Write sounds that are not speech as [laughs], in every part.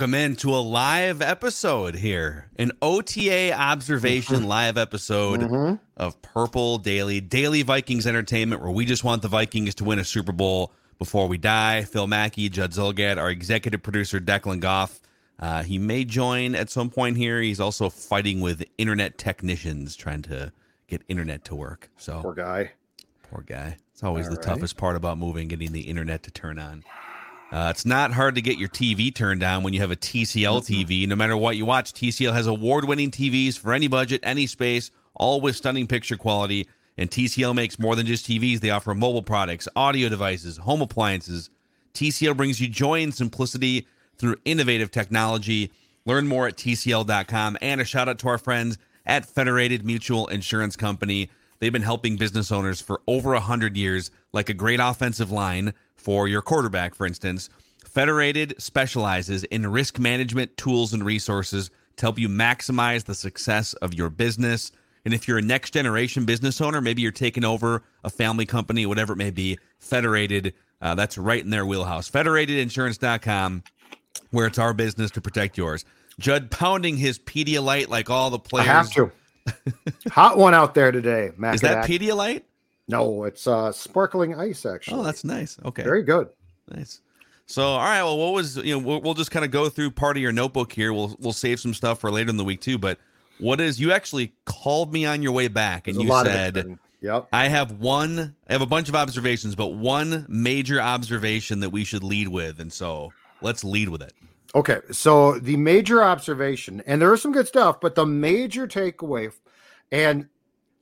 Welcome into a live episode here, an OTA observation live episode of Purple Daily, Daily Vikings Entertainment, where we just want the Vikings to win a Super Bowl before we die. Phil Mackey, Judd Zulgad, our executive producer Declan Goff. Uh, he may join at some point here. He's also fighting with internet technicians trying to get internet to work. So Poor guy. Poor guy. It's always All the right. toughest part about moving, getting the internet to turn on. Uh, it's not hard to get your TV turned on when you have a TCL TV. No matter what you watch, TCL has award winning TVs for any budget, any space, all with stunning picture quality. And TCL makes more than just TVs. They offer mobile products, audio devices, home appliances. TCL brings you joy and simplicity through innovative technology. Learn more at TCL.com. And a shout out to our friends at Federated Mutual Insurance Company. They've been helping business owners for over 100 years, like a great offensive line for your quarterback, for instance. Federated specializes in risk management tools and resources to help you maximize the success of your business. And if you're a next generation business owner, maybe you're taking over a family company, whatever it may be, Federated, uh, that's right in their wheelhouse. Federatedinsurance.com, where it's our business to protect yours. Judd pounding his Pedialyte like all the I players. [laughs] Hot one out there today, Mac. Is that Pedialyte? No, it's uh sparkling ice actually. Oh, that's nice. Okay. very good. Nice. So, all right. Well, what was you know? We'll, we'll just kind of go through part of your notebook here. We'll we'll save some stuff for later in the week too. But what is you actually called me on your way back and There's you lot of it said. Yep. "I have one. I have a bunch of observations, but one major observation that we should lead with." And so, let's lead with it. Okay, so the major observation, and there is some good stuff, but the major takeaway, and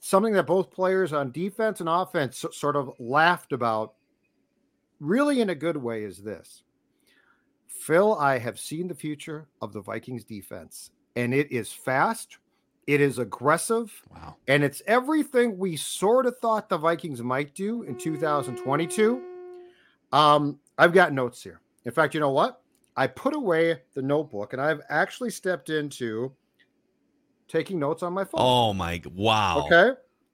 something that both players on defense and offense sort of laughed about, really in a good way, is this. Phil, I have seen the future of the Vikings defense, and it is fast, it is aggressive, Wow. and it's everything we sort of thought the Vikings might do in 2022. Um, I've got notes here. In fact, you know what? I put away the notebook and I've actually stepped into taking notes on my phone. Oh my! Wow. Okay.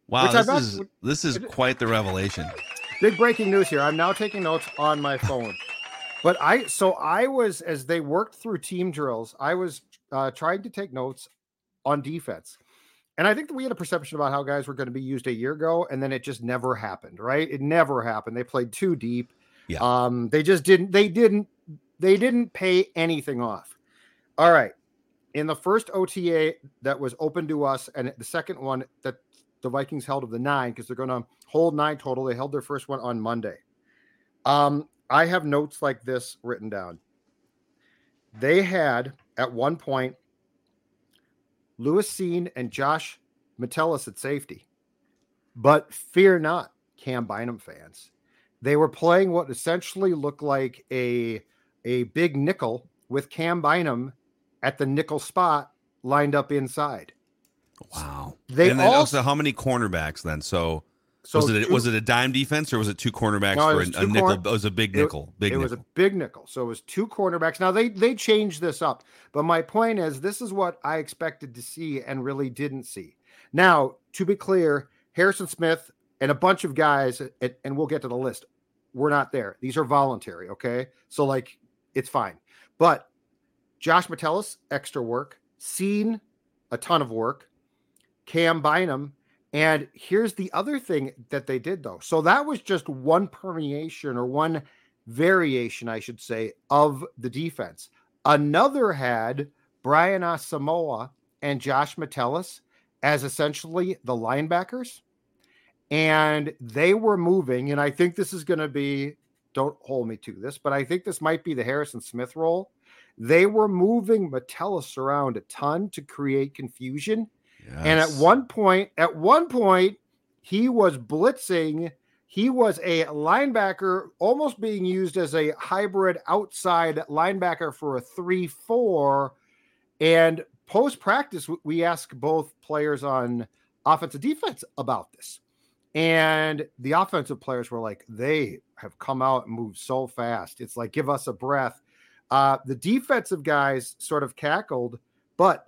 Wow. Which This I've is this is quite the revelation. Big breaking news here. I'm now taking notes on my phone. But I, so I was, as they worked through team drills, I was uh, trying to take notes on defense. And I think that we had a perception about how guys were going to be used a year ago, and then it just never happened, right? It never happened. They played too deep. Yeah. Um, they just didn't. They didn't. They didn't pay anything off. All right. In the first OTA that was open to us, and the second one that the Vikings held of the nine, because they're going to hold nine total. They held their first one on Monday. Um, I have notes like this written down. They had at one point Lewis Cine and Josh Metellus at safety. But fear not, Cam Bynum fans. They were playing what essentially looked like a, a big nickel with Cam Bynum at the nickel spot lined up inside. Wow. They and then also- also how many cornerbacks then? So, So was it two- was it a dime defense or was it two cornerbacks No, for was a, nickel? it was a big it- nickel. Big it nickel. was a big nickel. So it was two cornerbacks. Now they they changed this up, but my point is this is what I expected to see and really didn't see. Now, to be clear, Harrison Smith and a bunch of guys, and, and we'll get to the list, we're not there. These are voluntary, okay? So like it's fine. But Josh Metellus, extra work, seen a ton of work, Cam Bynum. And here's the other thing that they did, though. So that was just one permeation or one variation, I should say, of the defense. Another had Brian Asamoah and Josh Metellus as essentially the linebackers. And they were moving. And I think this is going to be, don't hold me to this, but I think this might be the Harrison Smith role. They were moving Metellus around a ton to create confusion. And at one point, at one point, he was blitzing. He was a linebacker, almost being used as a hybrid outside linebacker for a 3 4. And post practice, we asked both players on offensive defense about this. And the offensive players were like, they have come out and moved so fast. It's like, give us a breath. Uh, the defensive guys sort of cackled, but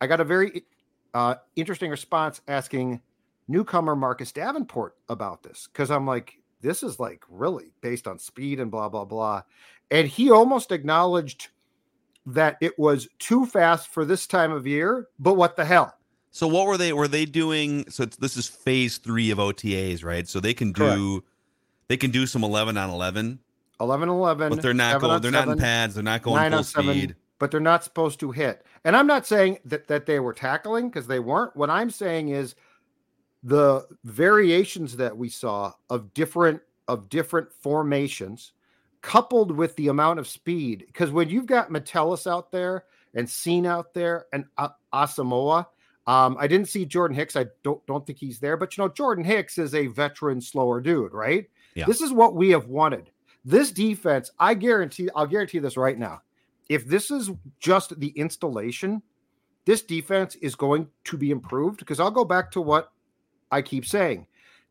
I got a very uh, interesting response asking newcomer Marcus Davenport about this because I'm like, this is like really based on speed and blah, blah, blah. And he almost acknowledged that it was too fast for this time of year, but what the hell? So what were they? Were they doing? So it's, this is phase three of OTAs, right? So they can do, they can do some eleven on eleven, 11 11. but they're not going. They're not in pads. They're not going full seven, speed. but they're not supposed to hit. And I'm not saying that, that they were tackling because they weren't. What I'm saying is the variations that we saw of different of different formations coupled with the amount of speed because when you've got Metellus out there and Cine out there and uh, Asamoah um, I didn't see Jordan Hicks. I don't don't think he's there, but you know Jordan Hicks is a veteran, slower dude, right? Yeah. This is what we have wanted. This defense, I guarantee, I'll guarantee this right now. If this is just the installation, this defense is going to be improved because I'll go back to what I keep saying.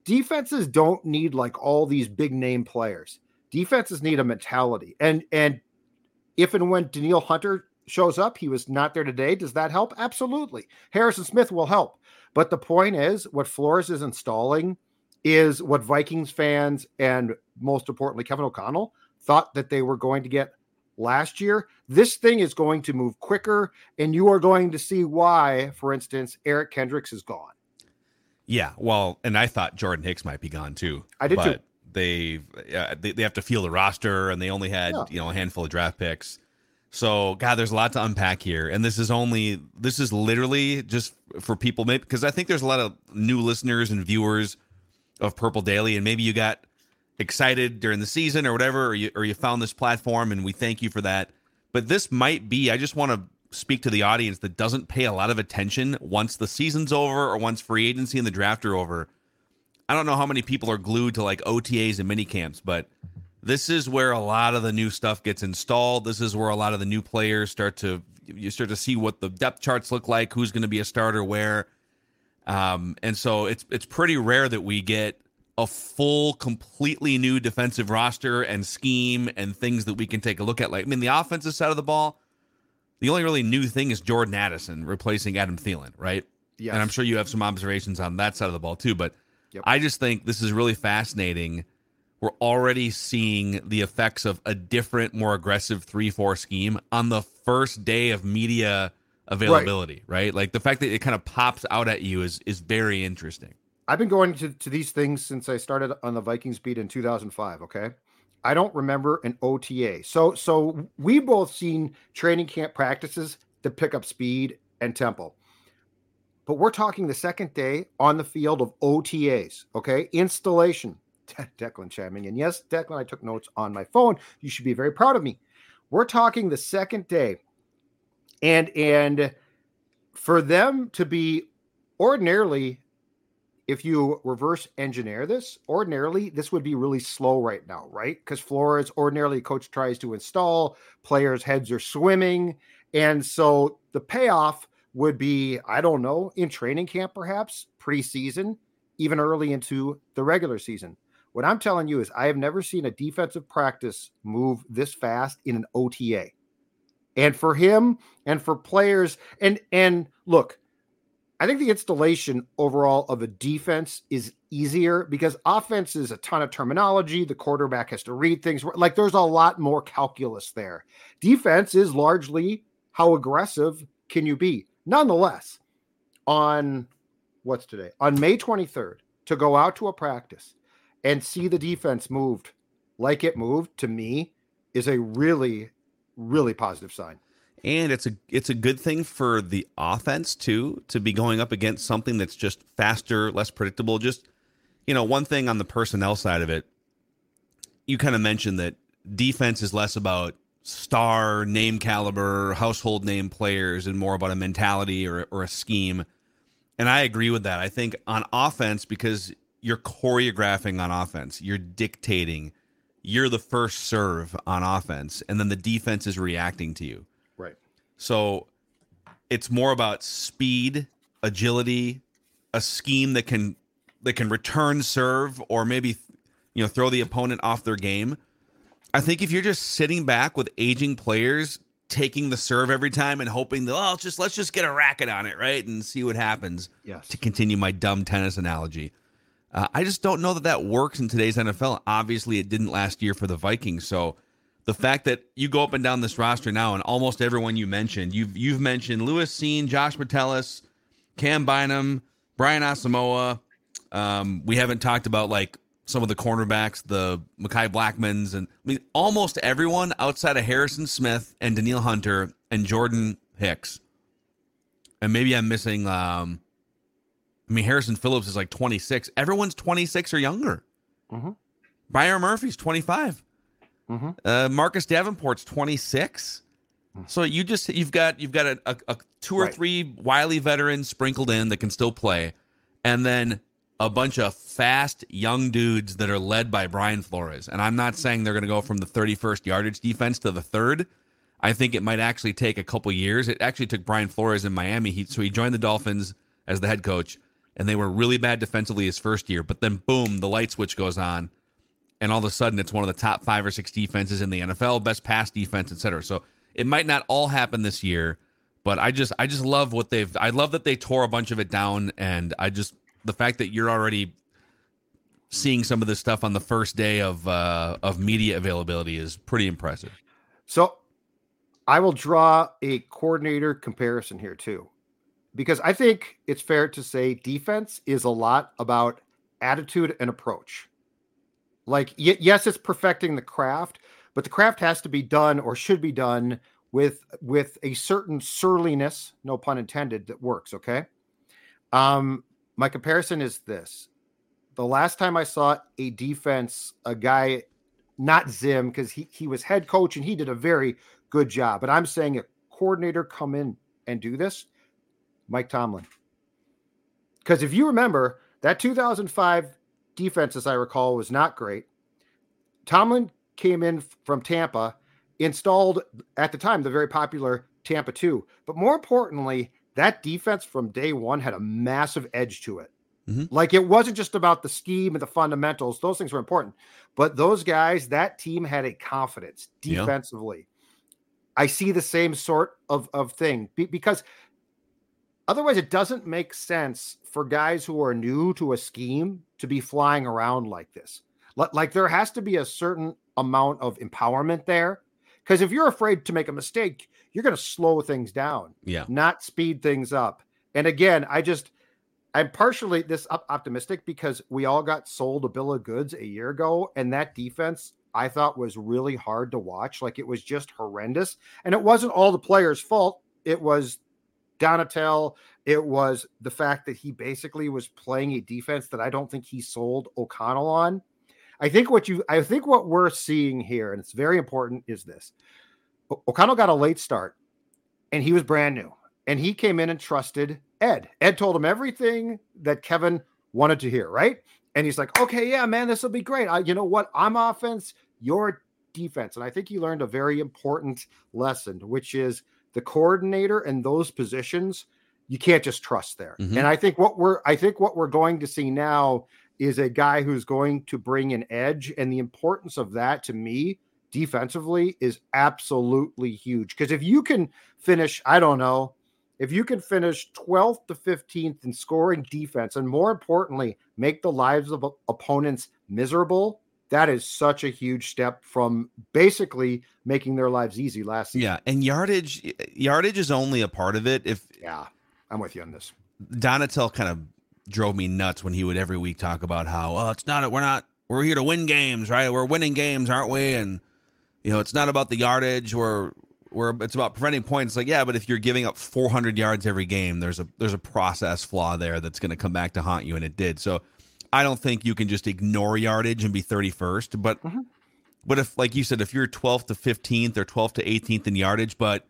Defenses don't need like all these big name players. Defenses need a mentality. And and if and when Danielle Hunter shows up, he was not there today. Does that help? Absolutely. Harrison Smith will help. But the point is, what Flores is installing is what Vikings fans and most importantly, Kevin O'Connell thought that they were going to get last year. This thing is going to move quicker, and you are going to see why, for instance, Eric Kendricks is gone. Yeah, well, and I thought Jordan Hicks might be gone too. I did too. They, uh, they they have to feel the roster, and they only had Yeah. you know a handful of draft picks. So God, there's a lot to unpack here, and this is only this is literally just for people, maybe because I think there's a lot of new listeners and viewers of Purple Daily, and maybe you got excited during the season or whatever, or you or you found this platform, and we thank you for that. But this might be. I just want to speak to the audience that doesn't pay a lot of attention once the season's over or once free agency and the draft are over. I don't know how many people are glued to like OTAs and mini camps, but this is where a lot of the new stuff gets installed. This is where a lot of the new players start to you start to see what the depth charts look like, who's going to be a starter where. Um, and so it's it's pretty rare that we get a full, completely new defensive roster and scheme and things that we can take a look at. Like, I mean, the offensive side of the ball, the only really new thing is Jordan Addison replacing Adam Thielen, right? Yeah. And I'm sure you have some observations on that side of the ball too. But Yep. I just think this is really fascinating. We're already seeing the effects of a different, more aggressive 3 4 scheme on the first day of media availability, right? Like the fact that it kind of pops out at you is is very interesting. I've been going to, to these things since I started on the Vikings beat in 2005. Okay. I don't remember an OTA. So so we both seen training camp practices to pick up speed and tempo. But we're talking the second day on the field of OTAs, okay? Installation. Declan chiming in. Yes, Declan, I took notes on my phone. You should be very proud of me. We're talking the second day. And and for them to be ordinarily if you reverse engineer this, ordinarily this would be really slow right now, right? Because Flores ordinarily coach tries to install, players' heads are swimming. And so the payoff would be, I don't know, in training camp, perhaps preseason, even early into the regular season. What I'm telling you is, I have never seen a defensive practice move this fast in an OTA. And for him and for players, and and look, I think the installation overall of a defense is easier because offense is a ton of terminology. The quarterback has to read things. Like there's a lot more calculus there. Defense is largely how aggressive can you be. Nonetheless, on what's today? On May 23rd, to go out to a practice and see the defense moved like it moved to me is a really, really positive sign. And it's a it's a good thing for the offense too to be going up against something that's just faster, less predictable. Just you know, one thing on the personnel side of it, you kind of mentioned that defense is less about star name caliber, household name players, and more about a mentality or or a scheme. And I agree with that. I think on offense, because you're choreographing on offense, you're dictating, you're the first serve on offense, and then the defense is reacting to you. Right. So it's more about speed, agility, a scheme that can that can return serve or maybe you know throw the opponent off their game I think if you're just sitting back with aging players taking the serve every time and hoping that oh just let's just get a racket on it right and see what happens. Yes. To continue my dumb tennis analogy, uh, I just don't know that that works in today's NFL. Obviously, it didn't last year for the Vikings. So the fact that you go up and down this roster now, and almost everyone you mentioned, you've you've mentioned Lewis Cine, Josh Metellus, Cam Bynum, Brian Asamoah. Um, we haven't talked about like some of the cornerbacks, the Mekhi Blackmons, and I mean almost everyone outside of Harrison Smith and Danielle Hunter and Jordan Hicks. And maybe I'm missing. Um, I mean, Harrison Phillips is like 26. Everyone's 26 or younger. Mm-hmm. Byron Murphy's 25. Mm-hmm. Uh, Marcus Davenport's 26. Mm-hmm. So you just you've got you've got a, a, a two or right. three wily veterans sprinkled in that can still play, and then a bunch of fast young dudes that are led by Brian Flores. And I'm not saying they're going to go from the 31st yardage defense to the third. I think it might actually take a couple years. It actually took Brian Flores in Miami. He, so he joined the Dolphins as the head coach, and they were really bad defensively his first year. But then, boom, the light switch goes on, and all of a sudden, it's one of the top five or six defenses in the NFL, best pass defense, et cetera. So it might not all happen this year, but I just, I just love what they've. I love that they tore a bunch of it down, and I just the fact that you're already seeing some of this stuff on the first day of uh, of media availability is pretty impressive. So, I will draw a coordinator comparison here too, because I think it's fair to say defense is a lot about attitude and approach. Like, y- yes, it's perfecting the craft, but the craft has to be done or should be done with with a certain surliness, no pun intended, that works. Okay. Um, my comparison is this the last time I saw a defense, a guy, not Zim, because he, he was head coach and he did a very good job, but I'm saying a coordinator come in and do this, Mike Tomlin. Because if you remember, that 2005 defense, as I recall, was not great. Tomlin came in from Tampa, installed at the time the very popular Tampa 2. But more importantly, that defense from day one had a massive edge to it. Mm-hmm. Like it wasn't just about the scheme and the fundamentals; those things were important. But those guys, that team had a confidence defensively. Yeah. I see the same sort of of thing because otherwise, it doesn't make sense for guys who are new to a scheme to be flying around like this. Like there has to be a certain amount of empowerment there. Because if you're afraid to make a mistake, you're going to slow things down, yeah, not speed things up. And again, I just I'm partially this optimistic because we all got sold a bill of goods a year ago, and that defense I thought was really hard to watch. Like it was just horrendous. And it wasn't all the players' fault. It was Donatell. It was the fact that he basically was playing a defense that I don't think he sold O'Connell on. I think what you I think what we're seeing here, and it's very important, is this. O'Connell got a late start and he was brand new. And he came in and trusted Ed. Ed told him everything that Kevin wanted to hear, right? And he's like, okay, yeah, man, this will be great. I, you know what? I'm offense, you're defense. And I think he learned a very important lesson, which is the coordinator and those positions, you can't just trust there. Mm-hmm. And I think what we're I think what we're going to see now is a guy who's going to bring an edge. And the importance of that to me defensively is absolutely huge. Because if you can finish, I don't know, if you can finish 12th to 15th in scoring defense, and more importantly, make the lives of opponents miserable, that is such a huge step from basically making their lives easy last season. Yeah, and yardage yardage is only a part of it. If yeah, I'm with you on this. Donatell kind of drove me nuts when he would every week talk about how oh it's not we're not we're here to win games right we're winning games aren't we and you know it's not about the yardage we're we're it's about preventing points like yeah but if you're giving up 400 yards every game there's a there's a process flaw there that's going to come back to haunt you and it did so I don't think you can just ignore yardage and be 31st. But mm-hmm. but if like you said, if you're 12th to 15th or 12th to 18th in yardage, but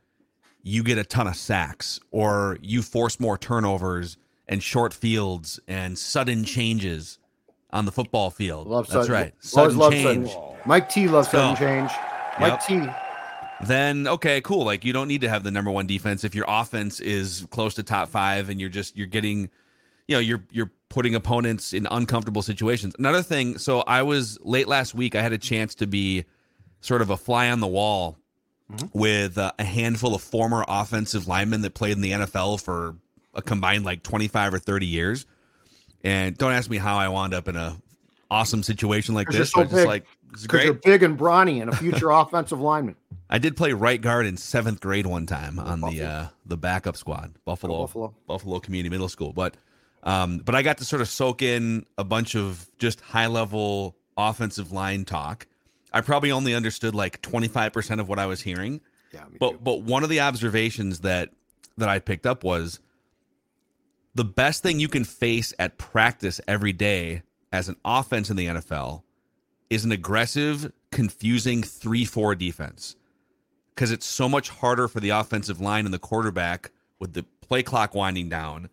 you get a ton of sacks or you force more turnovers and short fields and sudden changes on the football field. Love That's sudden, right. Sudden love change. Sudden. Mike T loves sudden change. Mike yep. T. Then okay, cool. Like you don't need to have the number one defense if your offense is close to top five and you're just you're getting, you know, you're you're putting opponents in uncomfortable situations. Another thing, so I was late last week, I had a chance to be sort of a fly on the wall mm-hmm. with uh, a handful of former offensive linemen that played in the NFL for a combined like 25 or 30 years. And don't ask me how I wound up in a awesome situation like this, so just like it's great. You're big and brawny and a future [laughs] offensive lineman. I did play right guard in seventh grade one time on Buffalo. the uh, the backup squad, Buffalo, Buffalo, Buffalo Community Middle School. But um, but I got to sort of soak in a bunch of just high level offensive line talk. I probably only understood like 25% of what I was hearing. Yeah, but too. but one of the observations that that I picked up was the best thing you can face at practice every day as an offense in the NFL is an aggressive, confusing 3-4 defense. Cuz it's so much harder for the offensive line and the quarterback with the play clock winding down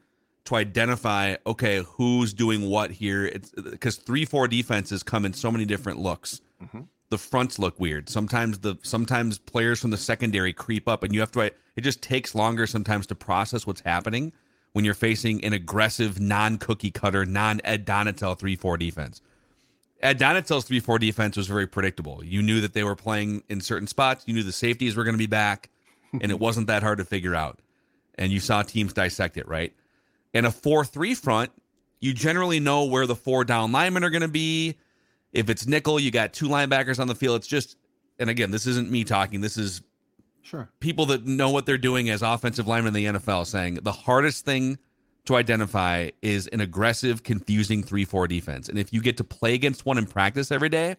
to identify okay who's doing what here. It's because three four defenses come in so many different looks. Mm-hmm. the fronts look weird. Sometimes the sometimes players from the secondary creep up and you have to it just takes longer sometimes to process what's happening when you're facing an aggressive non-cookie cutter non-ed donatell 3-4 defense. Ed donatell's 3-4 defense was very predictable. You knew that they were playing in certain spots. You knew the safeties were going to be back and it wasn't that hard to figure out. And you saw teams dissect it right in a 4 3 front, you generally know where the four down linemen are going to be. If it's nickel, you got two linebackers on the field. It's just, and again, this isn't me talking. This is sure people that know what they're doing as offensive linemen in the NFL saying the hardest thing to identify is an aggressive, confusing 3 4 defense. And if you get to play against one in practice every day,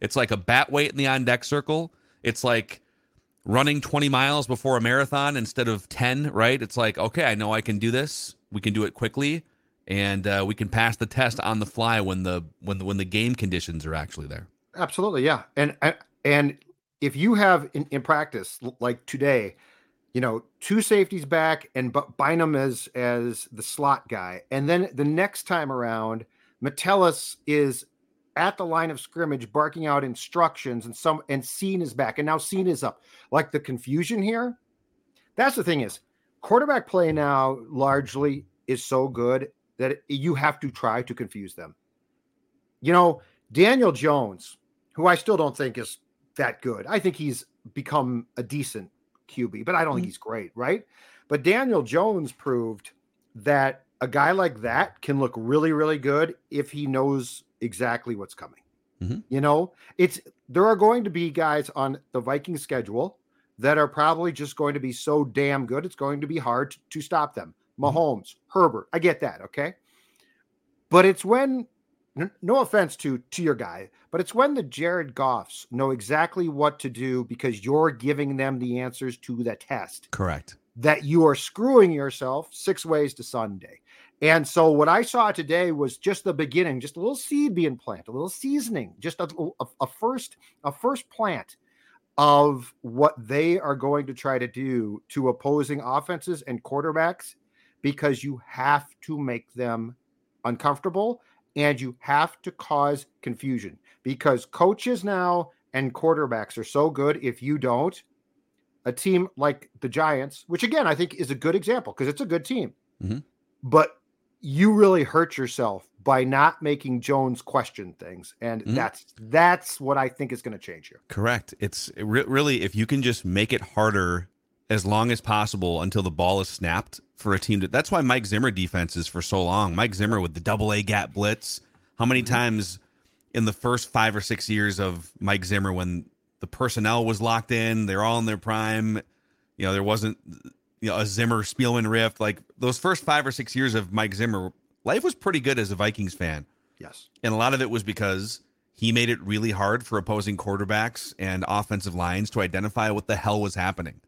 it's like a bat weight in the on deck circle. It's like running 20 miles before a marathon instead of 10, right? It's like, okay, I know I can do this we can do it quickly, and uh, we can pass the test on the fly when the when the when the game conditions are actually there. Absolutely, yeah. And and if you have in, in practice like today, you know, two safeties back and Bynum as as the slot guy, and then the next time around, Metellus is at the line of scrimmage barking out instructions and some and Cine is back and now Cine is up. Like the confusion here. That's the thing is quarterback play now largely is so good that you have to try to confuse them. You know, Daniel Jones, who I still don't think is that good. I think he's become a decent QB, but I don't mm-hmm. think he's great, right? But Daniel Jones proved that a guy like that can look really, really good if he knows exactly what's coming. Mm-hmm. You know, it's there are going to be guys on the Viking schedule that are probably just going to be so damn good. It's going to be hard to, stop them. Mm-hmm. Mahomes, Herbert, I get that. Okay. But it's when no offense to to your guy, but it's when the Jared Goffs know exactly what to do because you're giving them the answers to the test Correct. that you are screwing yourself six ways to Sunday. And so what I saw today was just the beginning, just a little seed being planted, a little seasoning, just a, a, a first a first plant of what they are going to try to do to opposing offenses and quarterbacks because you have to make them uncomfortable and you have to cause confusion because coaches now and quarterbacks are so good if you don't a team like the Giants, which again I think is a good example because it's a good team. Mhm. But you really hurt yourself by not making Jones question things, and Mhm. that's that's what I think is going to change you. Correct. It's re- really if you can just make it harder as long as possible until the ball is snapped for a team to. That's why Mike Zimmer defenses for so long. Mike Zimmer with the double A gap blitz. How many times in the first five or six years of Mike Zimmer when the personnel was locked in, they're all in their prime. You know, there wasn't you know a Zimmer Spielman rift. Like those first five or six years of Mike Zimmer, life was pretty good as a Vikings fan. Yes, And a lot of it was because he made it really hard for opposing quarterbacks and offensive lines to identify what the hell was happening.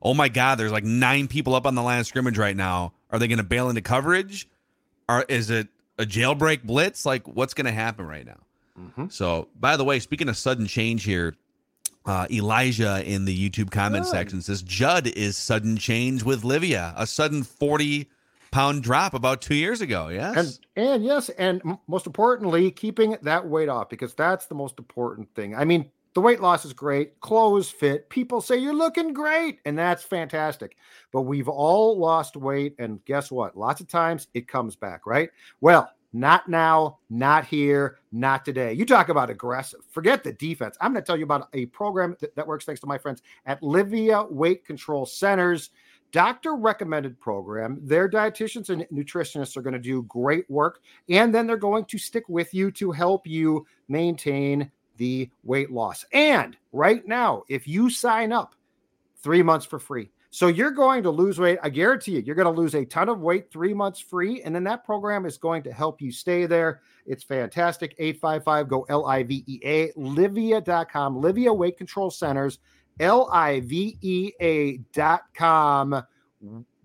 Oh my God, there's like nine people up on the line of scrimmage right now. Are they going to bail into coverage? Are is it a jailbreak blitz? Like what's going to happen right now? So, by the way, speaking of sudden change here, uh, Elijah in the YouTube comment Good. section says Judd is sudden change with Livea, a sudden 40 pound drop about two years ago. Yes. and and yes, and m- most importantly, keeping that weight off because that's the most important thing. I mean, the weight loss is great, clothes fit, people say you're looking great, and that's fantastic. But we've all lost weight, and guess what? Lots of times it comes back, right? Well, not now, not here, not today. You talk about aggressive. Forget the defense. I'm going to tell you about a program that, that works thanks to my friends at Livea Weight Control Centers doctor recommended program. Their dietitians and nutritionists are going to do great work, and then they're going to stick with you to help you maintain the weight loss. And right now, if you sign up, three months for free. So you're going to lose weight. I guarantee you, you're going to lose a ton of weight three months free. And then that program is going to help you stay there. It's fantastic. 855 go L I V E A, Livea.com, Livea Weight Control Centers, L I V E com.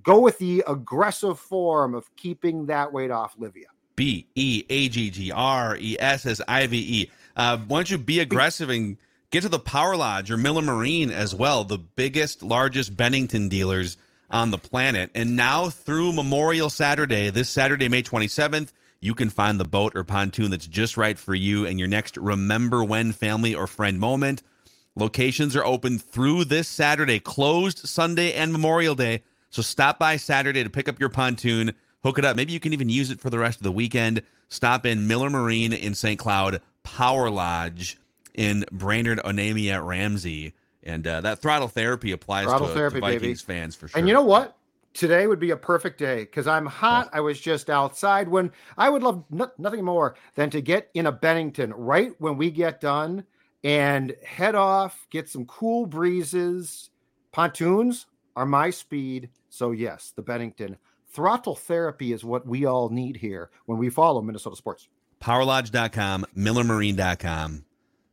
Go with the aggressive form of keeping that weight off, Livea. B E A G G R E S S I V E. Uh, why don't you be aggressive and get to the Power Lodge or Miller Marine as well, the biggest, largest Bennington dealers on the planet. And now through Memorial Saturday, this Saturday, May 27th, you can find the boat or pontoon that's just right for you and your next remember when family or friend moment. Locations are open through this Saturday, closed Sunday and Memorial Day. So stop by Saturday to pick up your pontoon, hook it up. Maybe you can even use it for the rest of the weekend. Stop in Miller Marine in St. Cloud, Power Lodge in Brainerd, Onamia, Ramsey. And uh, that throttle therapy applies Throttle to, therapy, to baby. Vikings fans for sure. And you know what? Today would be a perfect day because I'm hot. I was just outside when I would love no- nothing more than to get in a Bennington right when we get done and head off, get some cool breezes. Pontoons are my speed. So, yes, the Bennington throttle therapy is what we all need here when we follow Minnesota sports. powerlodge.com, millermarine.com.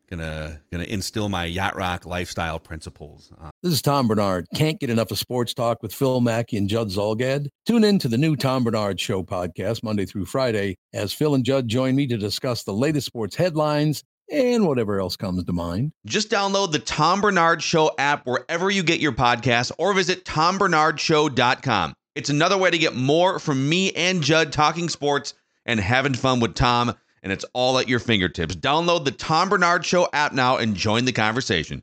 Gonna gonna instill my yacht rock lifestyle principles. Uh, This is Tom Barnard. Can't get enough of sports talk with Phil Mackey and Judd Zulgad? Tune in to the new Tom Barnard Show podcast Monday through Friday as Phil and Judd join me to discuss the latest sports headlines and whatever else comes to mind. Just download the Tom Barnard Show app wherever you get your podcasts or visit tombarnardshow.com. It's another way to get more from me and Judd talking sports and having fun with Tom, and it's all at your fingertips. Download the Tom Barnard Show app now and join the conversation.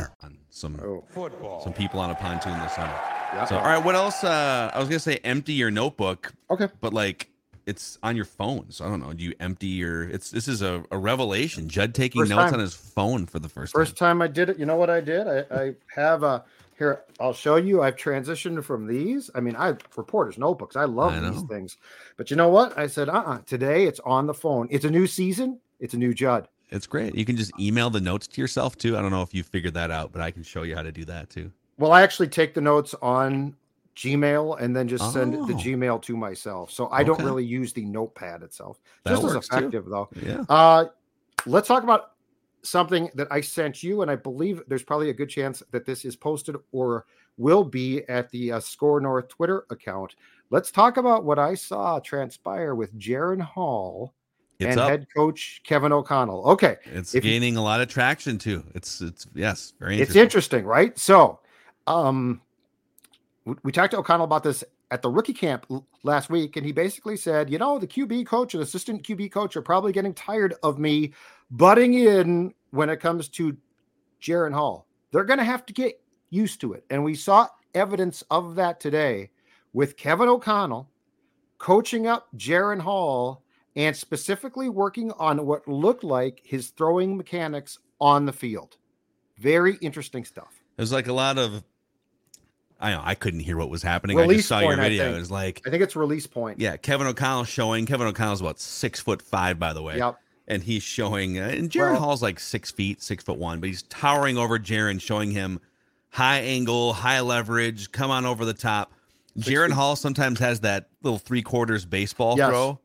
On some Football. some people on a pontoon this summer. So, all right, what else? Uh, I was gonna say empty your notebook, Okay. but like it's on your phone. So I don't know. Do you empty your? It's this is a, a revelation. Judd taking First notes time. on his phone for the first, First time. time I did it, you know what I did? I, I have a here. I'll show you. I've transitioned from these. I mean, I reporters notebooks. I love I these things. But you know what? I said, uh, uh Today it's on the phone. It's a new season. It's a new Judd. It's great. You can just email the notes to yourself too. I don't know if you figured that out, but I can show you how to do that too. Well, I actually take the notes on Gmail and then just send the Oh. Gmail to myself. So I don't really use the notepad itself. That Just as works, too. effective though. Yeah. Uh, let's talk about something that I sent you, and I believe there's probably a good chance that this is posted or will be at the uh, Score North Twitter account. Let's talk about what I saw transpire with Jaren Hall It's and up. head coach Kevin O'Connell. Okay, It's if you- gaining a lot of traction too. It's it's yes, very it's interesting. interesting, right? So, um, we, we talked to O'Connell about this at the rookie camp last week, and he basically said, you know, the QB coach and assistant QB coach are probably getting tired of me butting in when it comes to Jaren Hall. They're going to have to get used to it, and we saw evidence of that today with Kevin O'Connell coaching up Jaren Hall and specifically working on what looked like his throwing mechanics on the field. Very interesting stuff. There's like a lot of I know I couldn't hear what was happening. I just saw your point, I video. It was like I think it's release point. yeah, Kevin O'Connell showing. Kevin O'Connell's about six foot five, by the way. Yep. And he's showing, uh, and Jaren Well- Hall's like six feet, six foot one, but he's towering over Jaren, showing him high angle, high leverage, come on over the top. Jaren. Hall sometimes has that little three quarters baseball Yes. throw.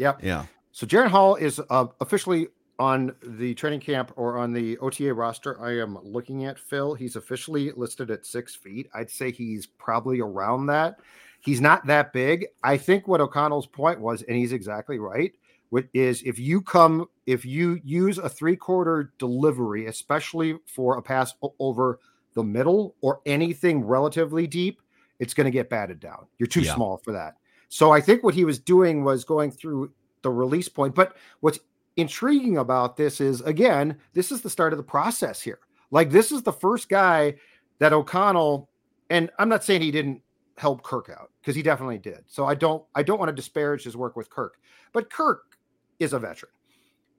Yep. Yeah. So Jaren Hall is uh, officially on the training camp or on the OTA roster. I am looking at Phil. He's officially listed at six feet. I'd say he's probably around that. He's not that big. I think what O'Connell's point was, and he's exactly right, which is if you come, if you use a three quarter delivery, especially for a pass over the middle or anything relatively deep, it's going to get batted down. You're too Yeah. small for that. So I think what he was doing was going through the release point. But what's intriguing about this is again, this is the start of the process here. Like this is the first guy that O'Connell, and I'm not saying he didn't help Kirk out because he definitely did. So I don't I don't want to disparage his work with Kirk, but Kirk is a veteran.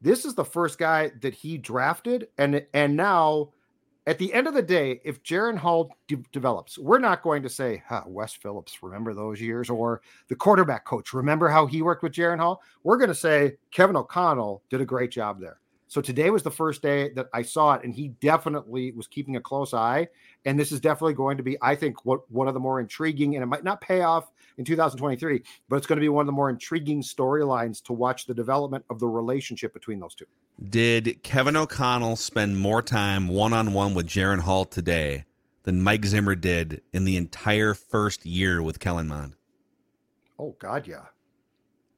This is the first guy that he drafted, and and now at the end of the day, if Jaren Hall de- develops, we're not going to say, huh, Wes Phillips, remember those years, or the quarterback coach, remember how he worked with Jaren Hall? We're going to say Kevin O'Connell did a great job there. So today was the first day that I saw it, and he definitely was keeping a close eye. And this is definitely going to be, I think, what one of the more intriguing, and it might not pay off in 2023, but it's going to be one of the more intriguing storylines to watch the development of the relationship between those two. Did Kevin O'Connell spend more time one on one with Jaren Hall today than Mike Zimmer did in the entire first year with Kellen Mond? Oh God, yeah.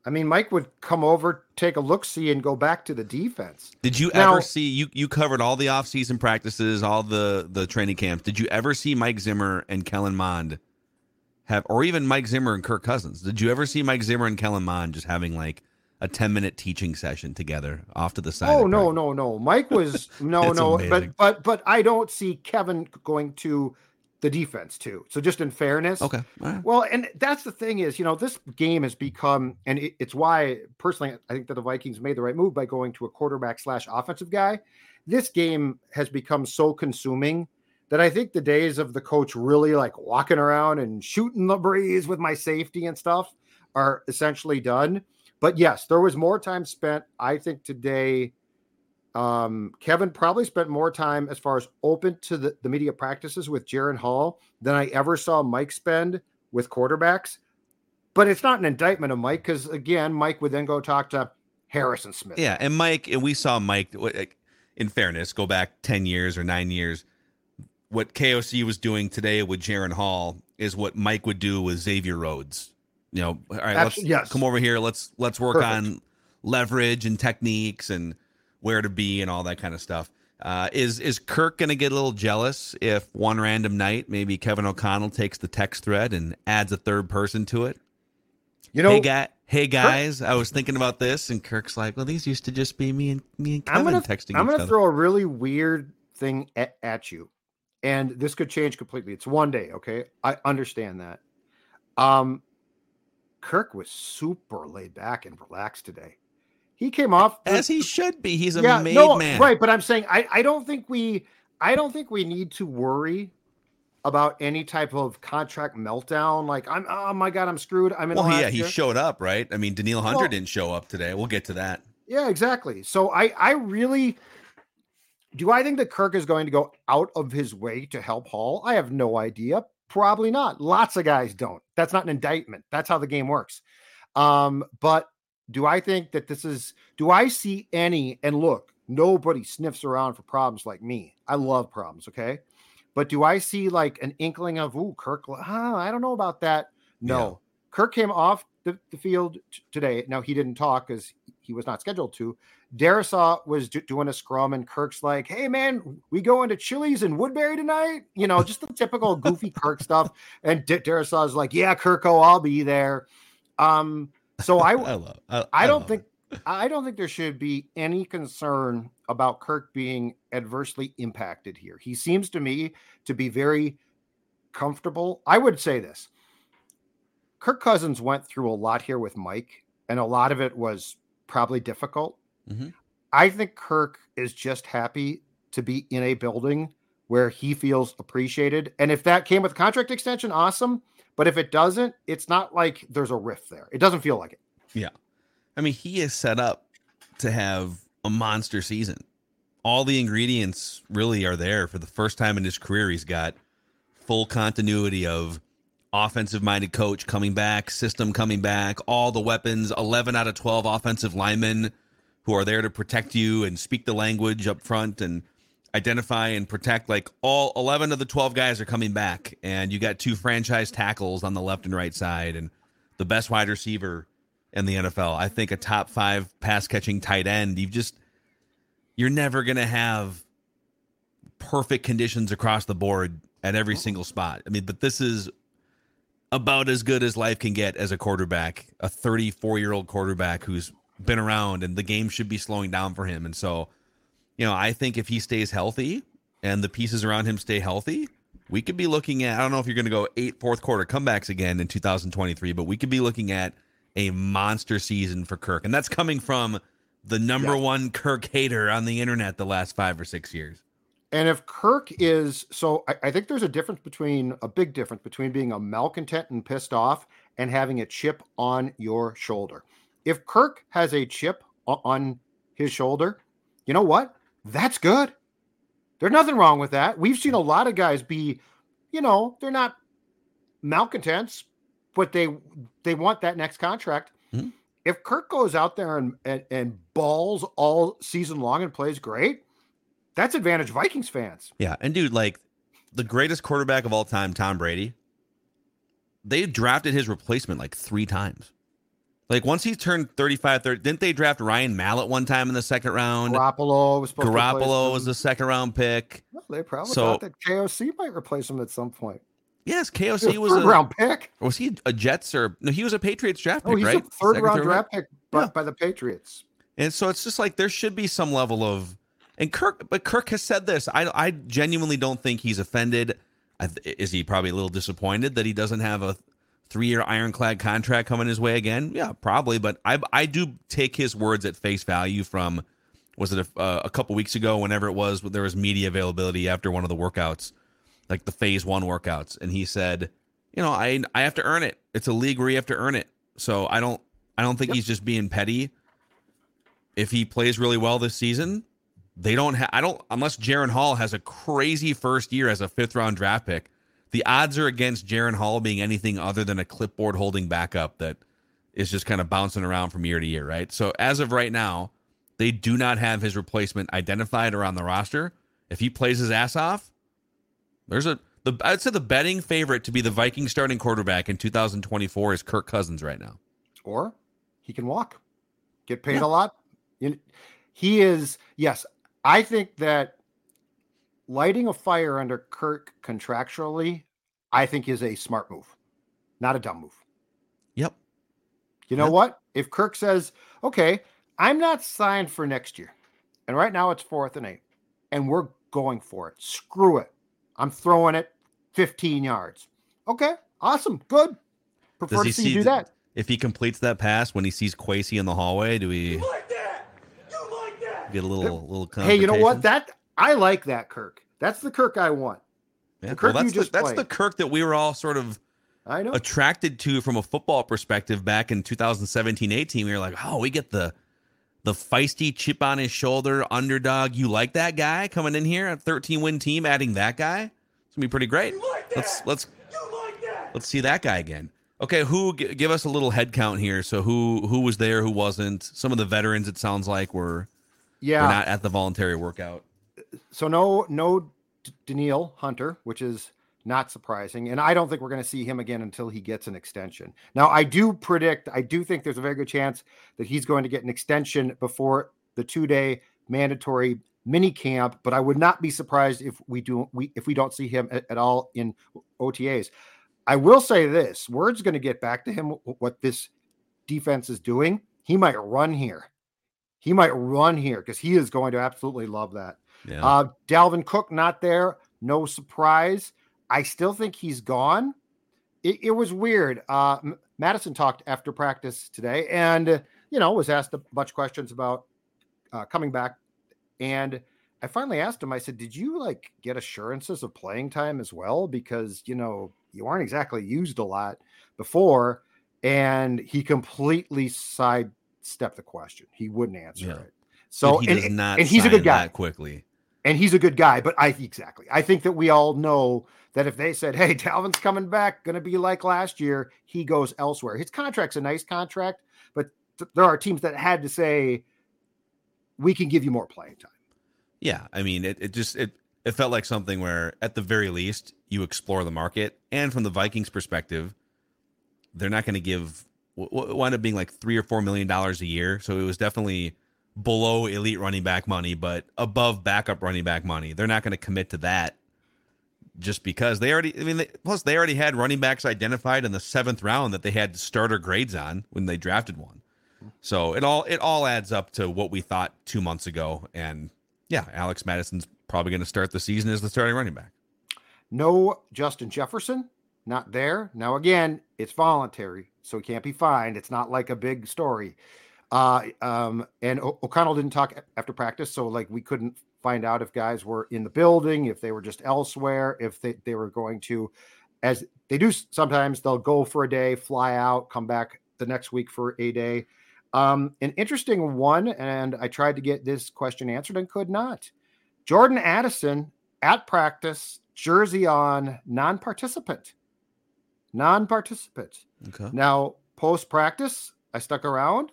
I mean, Mike would come over, take a look, see, and go back to the defense. Did you Now- ever see you you covered all the offseason practices, all the the training camps. Did you ever see Mike Zimmer and Kellen Mond have or even Mike Zimmer and Kirk Cousins? Did you ever see Mike Zimmer and Kellen Mond just having like a 10 minute teaching session together off to the side? Oh no, practice? no, no. Mike was [laughs] no, no, amazing. but but but I don't see Kevin going to the defense too. So just in fairness, Okay. Right. Well, and that's the thing is, you know, this game has become, and it, it's why personally I think that the Vikings made the right move by going to a quarterback slash offensive guy. This game has become so consuming that I think the days of the coach really like walking around and shooting the breeze with my safety and stuff are essentially done. But yes, there was more time spent, I think, today. Um, Kevin probably spent more time as far as open to the, the media practices with Jaren Hall than I ever saw Mike spend with quarterbacks. But it's not an indictment of Mike because again, Mike would then go talk to Harrison Smith. Yeah, and Mike, and we saw Mike. In fairness, go back ten years or nine years. What KOC was doing today with Jaren Hall is what Mike would do with Xavier Rhodes. You know, all right, let's yes. come over here. Let's let's work Perfect. on leverage and techniques and where to be and all that kind of stuff. Uh, is is Kirk going to get a little jealous if one random night maybe Kevin O'Connell takes the text thread and adds a third person to it? You know, hey guy, hey guys, I was thinking about this, and Kirk's like, "Well, these used to just be me and me and I'm Kevin gonna texting I'm gonna throw a really weird thing at, at you, and this could change completely. It's one day, okay? I understand that. Um, Kirk was super laid back and relaxed today. He came off as he should be. He's a yeah, made no, man, right? But I'm saying I, I don't think we I don't think we need to worry about any type of contract meltdown. Like I'm oh my god, I'm screwed. I'm in. Well, yeah, he showed up, right? I mean, Danielle Hunter Well- didn't show up today. We'll get to that. Yeah, exactly. So I I really do I think that Kirk is going to go out of his way to help Hall? I have no idea. Probably not. Lots of guys don't. That's not an indictment. That's how the game works. Um, but do I think that this is do I see any and look, nobody sniffs around for problems like me. I love problems, okay? But do I see like an inkling of ooh, Kirk, huh, I don't know about that. No. Yeah. Kirk came off the, the field t- today. Now he didn't talk because he was not scheduled to. Darrisaw was do- doing a scrum, and Kirk's like, "Hey man, we going to Chili's in Woodbury tonight?" You know, just the typical goofy Kirk stuff. And D- Darrisaw's like, "Yeah, Kirko, I'll be there." Um, so I, [laughs] I love. I, I don't think it. I don't think there should be any concern about Kirk being adversely impacted here. He seems to me to be very comfortable. I would say this. Kirk Cousins went through a lot here with Mike, and a lot of it was probably difficult. Mhm. I think Kirk is just happy to be in a building where he feels appreciated. And if that came with contract extension, awesome. But if it doesn't, it's not like there's a rift there. It doesn't feel like it. Yeah. I mean, he is set up to have a monster season. All the ingredients really are there for the first time in his career. He's got full continuity of offensive minded coach coming back, system coming back, all the weapons, 11 out of 12 offensive linemen who are there to protect you and speak the language up front and identify and protect. Like all 11 of the 12 guys are coming back, and you got two franchise tackles on the left and right side, and the best wide receiver in the NFL. I think a top five pass catching tight end. You've just you're never gonna have perfect conditions across the board at every single spot. I mean, but this is about as good as life can get as a quarterback, a 34 year old quarterback who's been around and the game should be slowing down for him. And so, you know, I think if he stays healthy and the pieces around him stay healthy, we could be looking at, I don't know if you're going to go eight fourth quarter comebacks again in 2023, but we could be looking at a monster season for Kirk. And that's coming from the number one Kirk hater on the internet the last five or six years. And if Kirk is so, I, I think there's a difference between a big difference between being a malcontent and pissed off and having a chip on your shoulder. If Kirk has a chip on his shoulder, you know what? That's good. There's nothing wrong with that. We've seen a lot of guys be, you know, they're not malcontents, but they they want that next contract. Mhm. If Kirk goes out there and, and and balls all season long and plays great, that's advantage Vikings fans. Yeah. And dude, like the greatest quarterback of all time, Tom Brady, they drafted his replacement like three times. Like once he turned 35, 30, didn't they draft Ryan Mallett one time in the second round? Garoppolo was supposed to replace Garoppolo was the second round pick. Well, they probably So- thought that KOC might replace him at some point. Yes, KOC was was a round pick. was he a Jets or no? He was a Patriots draft Oh, pick, he's right? a third Second, round third draft pick by, Yeah. by the Patriots. And so it's just like there should be some level of and Kirk, but Kirk has said this. I I genuinely don't think he's offended. I, is he probably a little disappointed that he doesn't have a three year ironclad contract coming his way again? Yeah, probably. But I I do take his words at face value. From was it a, uh, a couple weeks ago? Whenever it was, there was media availability after one of the workouts, like the phase one workouts, and he said, you know, I I have to earn it. It's a league where you have to earn it. So I don't I don't think Yep. he's just being petty if he plays really well this season, they don't have. I don't unless Jaren Hall has a crazy first year as a fifth round draft pick. The odds are against Jaren Hall being anything other than a clipboard holding backup that is just kind of bouncing around from year to year, right? So as of right now, they do not have his replacement identified or on the roster. If he plays his ass off, there's a the I'd say the betting favorite to be the Viking starting quarterback in 2024 is Kirk Cousins right now. Or he can walk, get paid a lot. He is, yes, I think that lighting a fire under Kirk contractually, I think is a smart move, not a dumb move. Yep. You know Yeah. what? If Kirk says, okay, I'm not signed for next year, and right now it's fourth and eight, and we're going for it, screw it. I'm throwing it 15 yards. Okay, awesome, good. Prefer to see you do the- that. if he completes that pass when he sees Kwesi in the hallway, do we get a little little? Hey, you know what? That I like that Kirk. That's the Kirk I want. Yeah, the Kirk well, you that's the, that's the. Kirk that we were all sort of I know. attracted to from a football perspective back in 2017-18. We were like, oh, we get the the feisty chip on his shoulder underdog. You like that guy coming in here, a 13 win team, adding that guy? It's gonna be pretty great. let's let's let's see that guy again. Okay, who g- give us a little head count here? So who who was there, who wasn't? Some of the veterans, it sounds like, were yeah. were not at the voluntary workout. So no no Danielle Hunter, which is not surprising, and I don't think we're going to see him again until he gets an extension. Now, I do predict, I do think there's a very good chance that he's going to get an extension before the two day mandatory mini camp, but I would not be surprised if we do we if we don't see him at, at all in OTAs. I will say this: word's going to get back to him what this defense is doing. He might run here. He might run here because he is going to absolutely love that. Yeah. Uh, Dalvin Cook not there, no surprise. I still think he's gone. It, it was weird. Uh, Mattison talked after practice today, and uh, you know was asked a bunch of questions about uh, coming back. And I finally asked him. I said, "Did you like get assurances of playing time as well? Because you know you aren't exactly used a lot before." And he completely sidestepped the question. He wouldn't answer Yeah. it. So he and, does not and he's a good guy that quickly. And he's a good guy. But I exactly, I think that we all know that if they said, "Hey, [laughs] Dalvin's coming back, going to be like last year," he goes elsewhere. His contract's a nice contract, but th- there are teams that had to say, "We can give you more playing time." Yeah, I mean, it, it just it it felt like something where, at the very least, you explore the market, and from the Vikings' perspective, they're not going to give w- w- wound up being like three or four million dollars a year. So it was definitely below elite running back money, but above backup running back money. They're not going to commit to that just because they already. I mean, they, plus they already had running backs identified in the seventh round that they had starter grades on when they drafted one. So it all it all adds up to what we thought two months ago, and yeah, Alex Mattison's probably going to start the season as the starting running back. No Justin Jefferson, not there. Now again, it's voluntary, so he can't be fined. It's not like a big story. Uh, um, and o- O'Connell didn't talk after practice, so like we couldn't find out if guys were in the building, if they were just elsewhere, if they, they were going to, as they do sometimes, they'll go for a day, fly out, come back the next week for a day. Um, an interesting one, and I tried to get this question answered and could not. Jordan Addison at practice, jersey on, non participant. Non participant. Okay. Now, post practice, I stuck around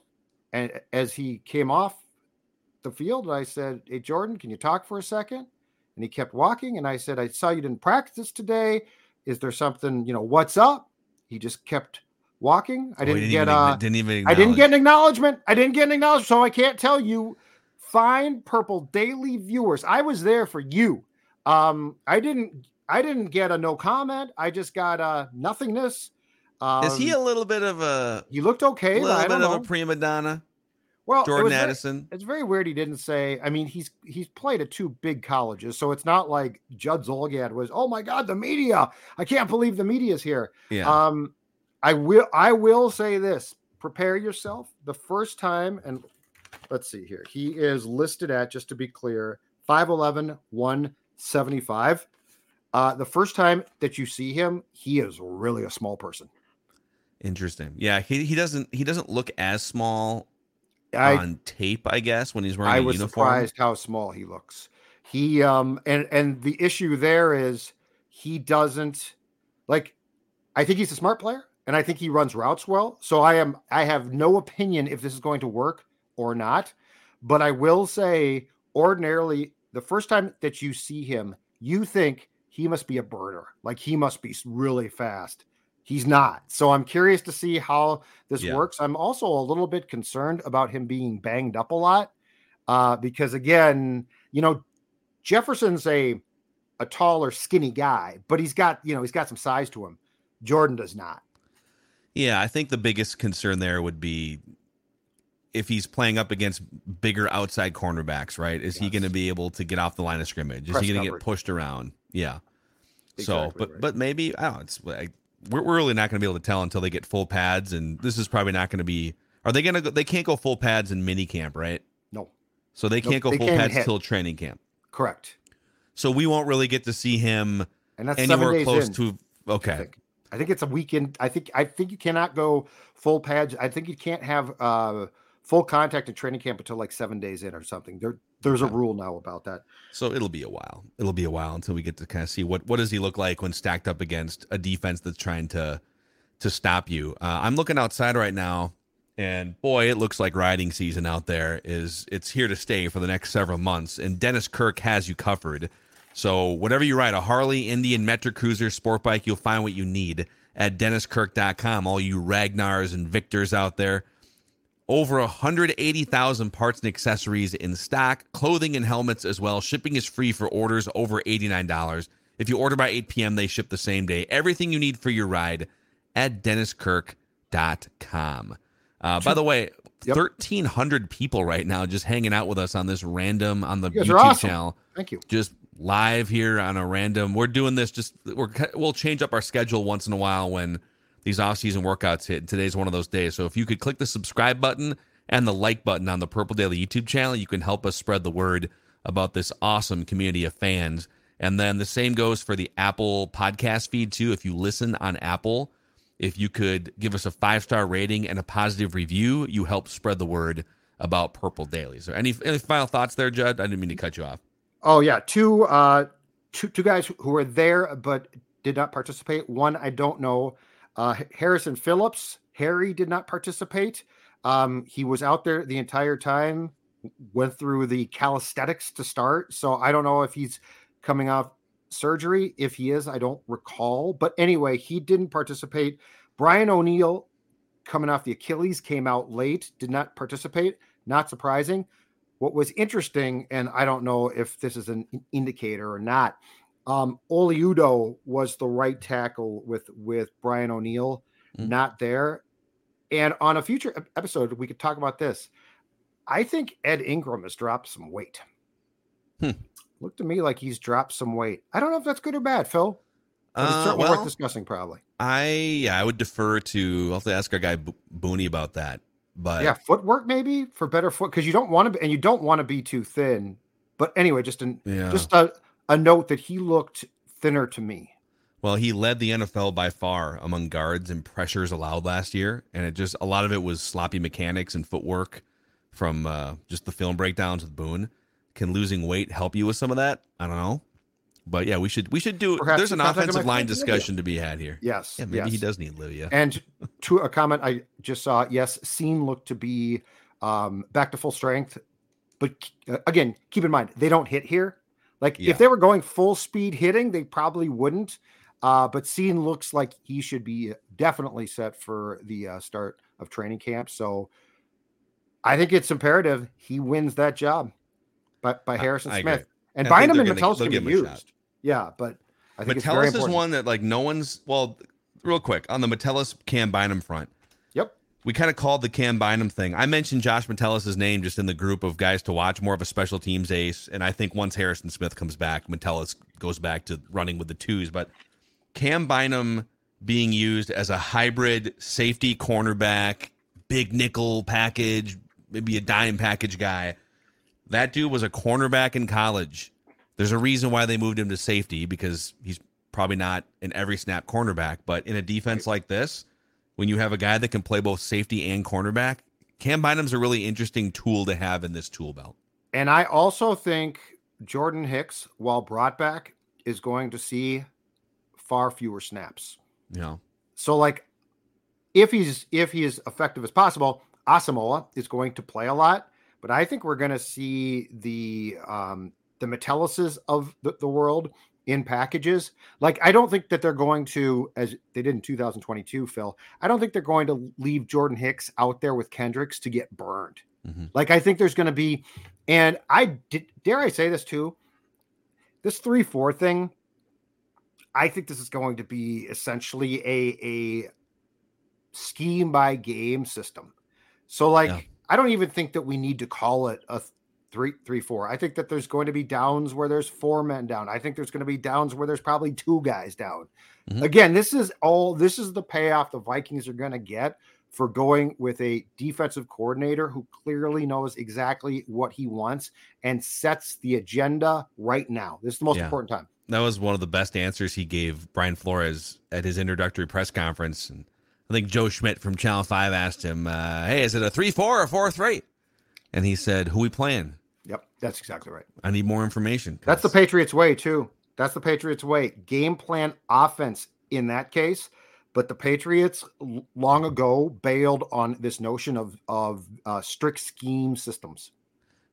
and as he came off the field, I said, Hey, Jordan, can you talk for a second? And he kept walking. And I said, I saw you didn't practice today. Is there something, you know, what's up? He just kept walking. I Oh, didn't, get, even, uh, didn't even I didn't get an acknowledgement. I didn't get an acknowledgement. So I can't tell you. Fine Purple Daily viewers. I was there for you. Um, I didn't I didn't get a no comment. I just got a nothingness. Um, Is he a little bit of a, he looked okay, a little I bit don't of know. a prima donna? well, it Jordan was very- Addison. it's very weird he didn't say. I mean, he's he's played at two big colleges, so it's not like Judd Zulgad was. Oh my God, the media! I can't believe the media's here. Yeah. Um, I will I will say this: prepare yourself. The first time, and let's see here, he is listed at just to be clear, 5'11", 175. Uh, the first time that you see him, he is really a small person. Interesting. Yeah, he, he doesn't he doesn't look as small I on tape, I guess, when he's wearing I a was uniform. surprised how small he looks. He um and and the issue there is he doesn't like I think he's a smart player and I think he runs routes well. So I am I have no opinion if this is going to work or not, but I will say ordinarily the first time that you see him, you think he must be a burner. Like he must be really fast. He's not. So I'm curious to see how this Yeah. works. I'm also a little bit concerned about him being banged up a lot uh, because, again, you know, Jefferson's a a taller, skinny guy, but he's got you know he's got some size to him. Jordan does not. Yeah, I think the biggest concern there would be if he's playing up against bigger outside cornerbacks, right? Is he going to be able to get off the line of scrimmage? Is Press he going to get pushed around? Yeah. so, but right. but maybe I don't know. It's I, we're, we're really not going to be able to tell until they get full pads, and this is probably not going to be. Are they going to? go They can't go full pads in mini camp, right? No, So they can't go they full can't pads hit. till training camp. correct. So we won't really get to see him And that's anywhere close in. to. I Okay, think. I think it's a weekend. I think I think you cannot go full pads. I think you can't have uh, full contact in training camp until like seven days in or something. There, there's a rule now about that. so it'll be a while. It'll be a while until we get to kind of see what what does he look like when stacked up against a defense that's trying to to stop you. Uh, I'm looking outside right now, and boy, it looks like riding season out there is it's here to stay for the next several months. And Dennis Kirk has you covered. So whatever you ride, a Harley, Indian, Metro Cruiser, sport bike, you'll find what you need at DennisKirk.com. All you Ragnars and Victors out there. Over 180,000 parts and accessories in stock, clothing and helmets as well. Shipping is free for orders over $89. If you order by 8 p.m., they ship the same day. Everything you need for your ride at DennisKirk.com. Uh, by the way, Yep. 1,300 people right now just hanging out with us on this random on the You YouTube awesome. channel Thank you. just live here on a random. We're doing this just we're we'll change up our schedule once in a while when these off-season workouts hit. And today's one of those days. So if you could click the subscribe button and the like button on the Purple Daily YouTube channel, you can help us spread the word about this awesome community of fans. And then the same goes for the Apple podcast feed too. If you listen on Apple, if you could give us a five-star rating and a positive review, you help spread the word about Purple Daily. So any any final thoughts there, Judd? I didn't mean to cut you off. Oh yeah, two uh two two guys who were there but did not participate. One I don't know. Uh Harrison Phillips, Harry did not participate. Um he was out there the entire time, went through the calisthenics to start. So I don't know if he's coming off surgery. If he is, I don't recall. But anyway, he didn't participate. Brian O'Neill coming off the Achilles came out late, did not participate. Not surprising. What was interesting, and I don't know if this is an indicator or not, um, Oli Udoh was the right tackle with with Brian O'Neill, Mm. not there. And on a future episode, we could talk about this. I think Ed Ingram has dropped some weight. Hmm. Looked to me like he's dropped some weight. I don't know if that's good or bad, Phil. But it's Uh, certainly well, worth discussing, probably. I yeah, I would defer to. I'll have to ask our guy Bo- Booney about that. But yeah, footwork maybe for better foot because you don't want to be and you don't want to be too thin. But anyway, just an Yeah. just a, a note that he looked thinner to me. well, he led the NFL by far among guards and pressures allowed last year, and it just a lot of it was sloppy mechanics and footwork from uh, just the film breakdowns with Boone. Can losing weight help you with some of that? I don't know, but yeah, we should we should do. Perhaps there's an offensive I line discussion to be had here. Yes. Yeah, maybe yes. he does need Livea. And [laughs] to a comment I just saw, yes, Cine looked to be um, back to full strength. But uh, again, keep in mind, they don't hit here. Like Yeah. if they were going full speed hitting, they probably wouldn't. Uh, but Cine looks like he should be definitely set for the uh, start of training camp. So I think it's imperative he wins that job by, by Harrison I Smith. agree. And I Bynum and Metellus can be give him a shot. used. Yeah, but I think it's very Metellus is one that like no one's well, real quick on the Metellus Cam Bynum front. We kind of called the Cam Bynum thing. I mentioned Josh Metellus' name just in the group of guys to watch, more of a special teams ace. And I think once Harrison Smith comes back, Metellus goes back to running with the twos. But Cam Bynum being used as a hybrid safety cornerback, big nickel package, maybe a dime package guy. That dude was a cornerback in college. There's a reason why they moved him to safety because he's probably not an every snap cornerback. But in a defense like this, when you have a guy that can play both safety and cornerback, Cam Bynum's a really interesting tool to have in this tool belt. And I also think Jordan Hicks, while brought back, is going to see far fewer snaps. Yeah. So, like, if he's if he is effective as possible, Asamoah is going to play a lot. But I think we're going to see the um, the Metelluses of the, the world in packages. Like, I don't think that they're going to, as they did in 2022, Phil. I don't think they're going to leave Jordan Hicks out there with Kendricks to get burned. Mhm. Like, I think there's going to be, and I did, dare I say this too, this three four thing. I think this is going to be essentially a a scheme by game system. So like Yeah. I don't even think that we need to call it a three, three, four. I think that there's going to be downs where there's four men down. I think there's going to be downs where there's probably two guys down. Mm-hmm. Again, this is all this is the payoff the Vikings are going to get for going with a defensive coordinator who clearly knows exactly what he wants and sets the agenda right now. This is the most yeah. important time. That was one of the best answers he gave Brian Flores at his introductory press conference. And I think Joe Schmidt from Channel 5 asked him, uh, Hey, is it a 3 4 or 4 3? And he said, Who we playing? Yep, that's exactly right. I need more information. That's the Patriots way, too. That's the Patriots way. Game plan offense in that case but the Patriots long ago bailed on this notion of of uh, strict scheme systems.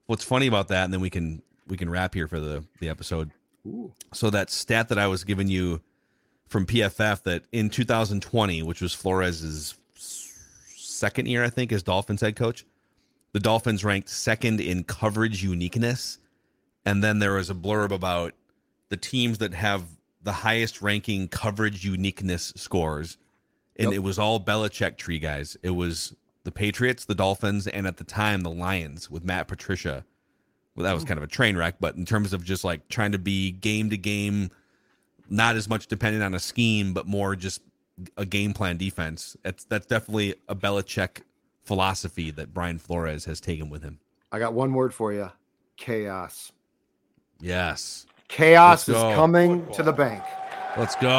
What's funny about that, and then we can we can wrap here for the the episode. Ooh. So that stat that I was giving you from PFF that in 2020, which was Flores's second year, I think, as Dolphins head coach, the Dolphins ranked second in coverage uniqueness, and then there was a blurb about the teams that have the highest ranking coverage uniqueness scores. And yep. it was all Belichick tree guys. It was the Patriots, the Dolphins, and at the time the Lions with Matt Patricia. Well, that was hmm. kind of a train wreck, but in terms of just like trying to be game to game, not as much dependent on a scheme, but more just a game plan defense. That's that's definitely a Belichick philosophy that Brian Flores has taken with him. I got one word for you: chaos. Yes. Chaos is coming Football. to the bank. Let's go.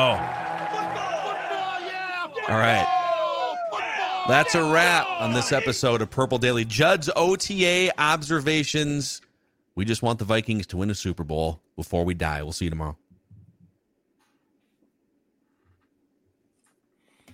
All right. That's a wrap on this episode of Purple Daily. Judd's OTA observations. We just want the Vikings to win a Super Bowl before we die. We'll see you tomorrow.